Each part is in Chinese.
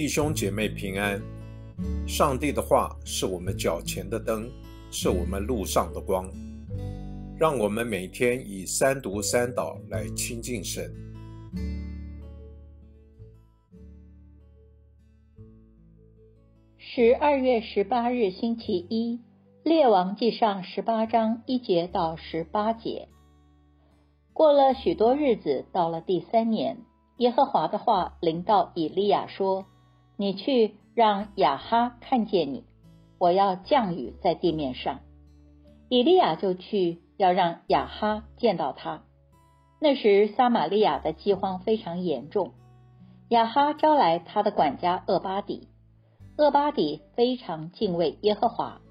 弟兄姐妹平安。上帝的话是我们脚前的灯，是我们路上的光。让我们每天以三读三祷来亲近神。十二月十八日星期一，列王记上十八章一节到十八节。过了许多日子，到了第三年，耶和华的话临到以利亚说：“你去让亚哈看见你，我要降雨在地面上。”以利亚就去，要让亚哈见到他。那时撒玛利亚的饥荒非常严重，亚哈招来他的管家厄巴底。厄巴底非常敬畏耶和华。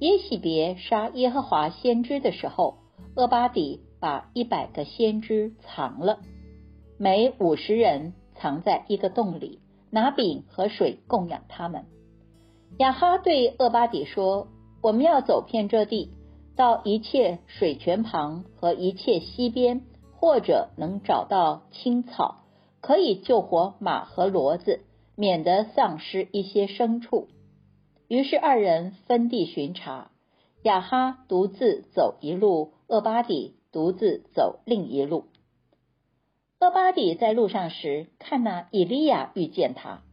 耶喜别杀耶和华先知的时候，厄巴底把一百个先知藏了，每五十人藏在一个洞里，拿饼和水供养他们。亚哈对厄巴底说：“我们要走遍这地，到一切水泉旁和一切溪边，或者能找到青草，可以救活马和骡子。”免得丧失一些牲畜。于是二人分地巡查，亚哈独自走一路，厄巴底独自走另一路。厄巴底在路上时，看那以利亚遇见他，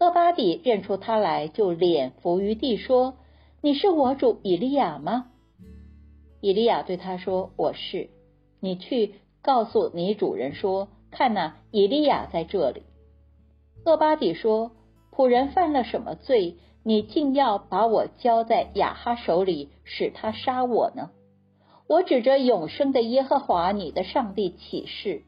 厄巴底认出他来，就脸伏于地说：“你是我主以利亚吗？”以利亚对他说：“我是。你去告诉你主人说，看那以利亚在这里。”厄巴底说：“仆人犯了什么罪？你竟要把我交在亚哈手里，使他杀我呢？我指着永生的耶和华你的上帝起誓，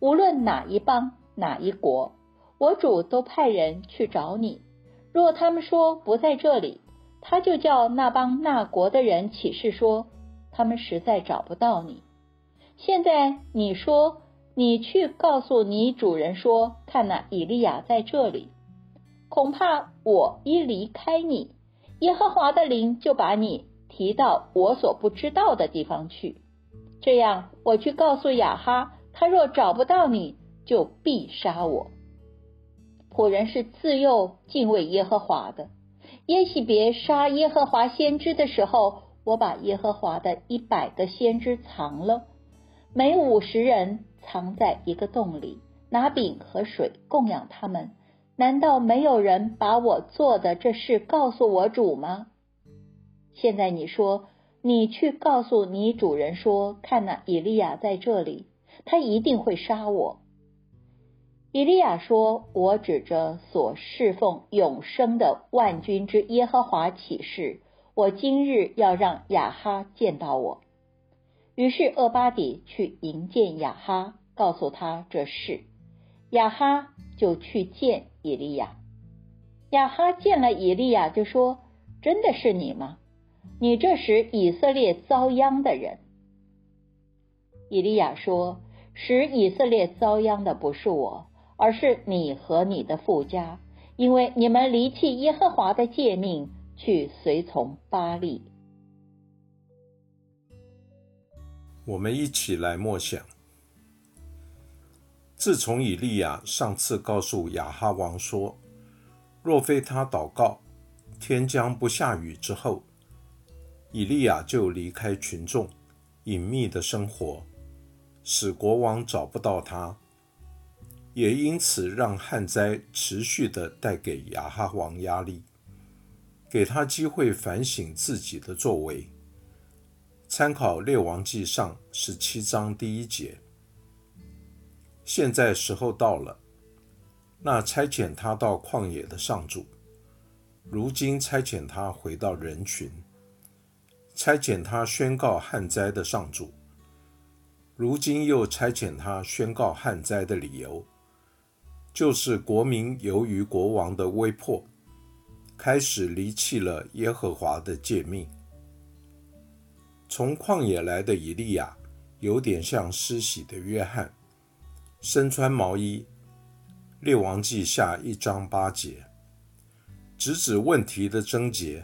无论哪一邦哪一国，我主都派人去找你。若他们说不在这里，他就叫那邦那国的人起誓说，他们实在找不到你。现在你说。”你去告诉你主人说：“看那以利亚在这里。恐怕我一离开你，耶和华的灵就把你提到我所不知道的地方去。这样，我去告诉亚哈，他若找不到你，就必杀我。仆人是自幼敬畏耶和华的。耶喜别杀耶和华先知的时候，我把耶和华的一百个先知藏了，每五十人。”藏在一个洞里，拿饼和水供养他们。难道没有人把我做的这事告诉我主吗？现在你说，你去告诉你主人说，看那以利亚在这里，他一定会杀我。以利亚说：“我指着所侍奉永生的万军之耶和华起誓，我今日要让亚哈见到我。”于是厄巴底去迎见亚哈，告诉他这事。亚哈就去见以利亚。亚哈见了以利亚，就说：“真的是你吗？你这使以色列遭殃的人。”以利亚说：“使以色列遭殃的不是我，而是你和你的富家，因为你们离弃耶和华的诫命，去随从巴利。”我们一起来默想。自从以利亚上次告诉亚哈王说，若非他祷告，天将不下雨之后，以利亚就离开群众，隐秘的生活，使国王找不到他，也因此让旱灾持续的带给亚哈王压力，给他机会反省自己的作为。参考《列王记上》十七章第一节。现在时候到了，那差遣他到旷野的上主，如今差遣他回到人群，差遣他宣告旱灾的上主，如今又差遣他宣告旱灾的理由，就是国民由于国王的威迫，开始离弃了耶和华的诫命。从旷野来的以利亚，有点像施洗的约翰，身穿毛衣。列王记下一章八节，直指问题的症结，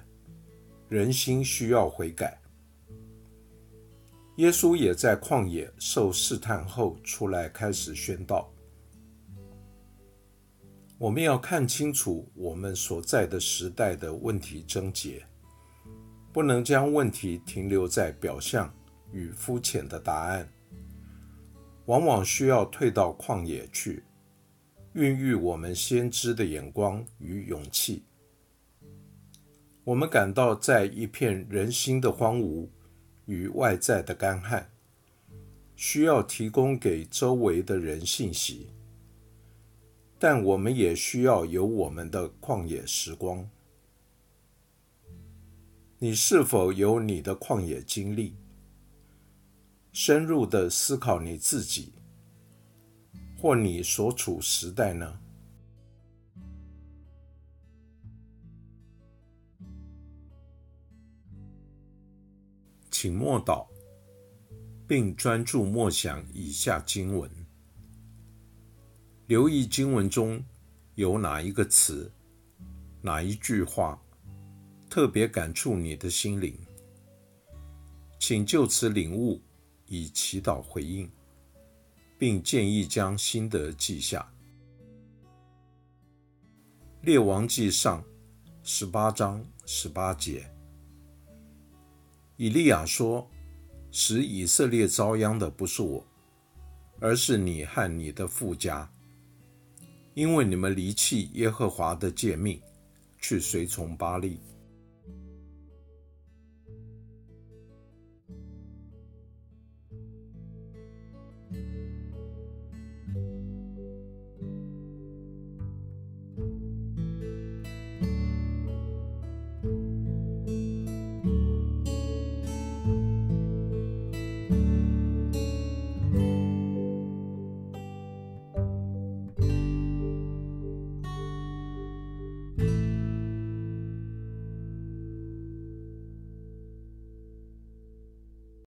人心需要悔改。耶稣也在旷野受试探后出来开始宣道。我们要看清楚我们所在的时代的问题症结，不能将问题停留在表象与肤浅的答案，往往需要退到旷野去，孕育我们先知的眼光与勇气。我们感到在一片人心的荒芜与外在的干旱，需要提供给周围的人信息。但我们也需要有我们的旷野时光。你是否有你的旷野经历？深入的思考你自己，或你所处时代呢？请默祷，并专注默想以下经文。留意经文中有哪一个词、哪一句话特别感触你的心灵，请就此领悟，以祈祷回应，并建议将心得记下。列王记上十八章十八节，以利亚说：“使以色列遭殃的不是我，而是你和你的父家。”因为你们离弃耶和华的诫命，去随从巴利。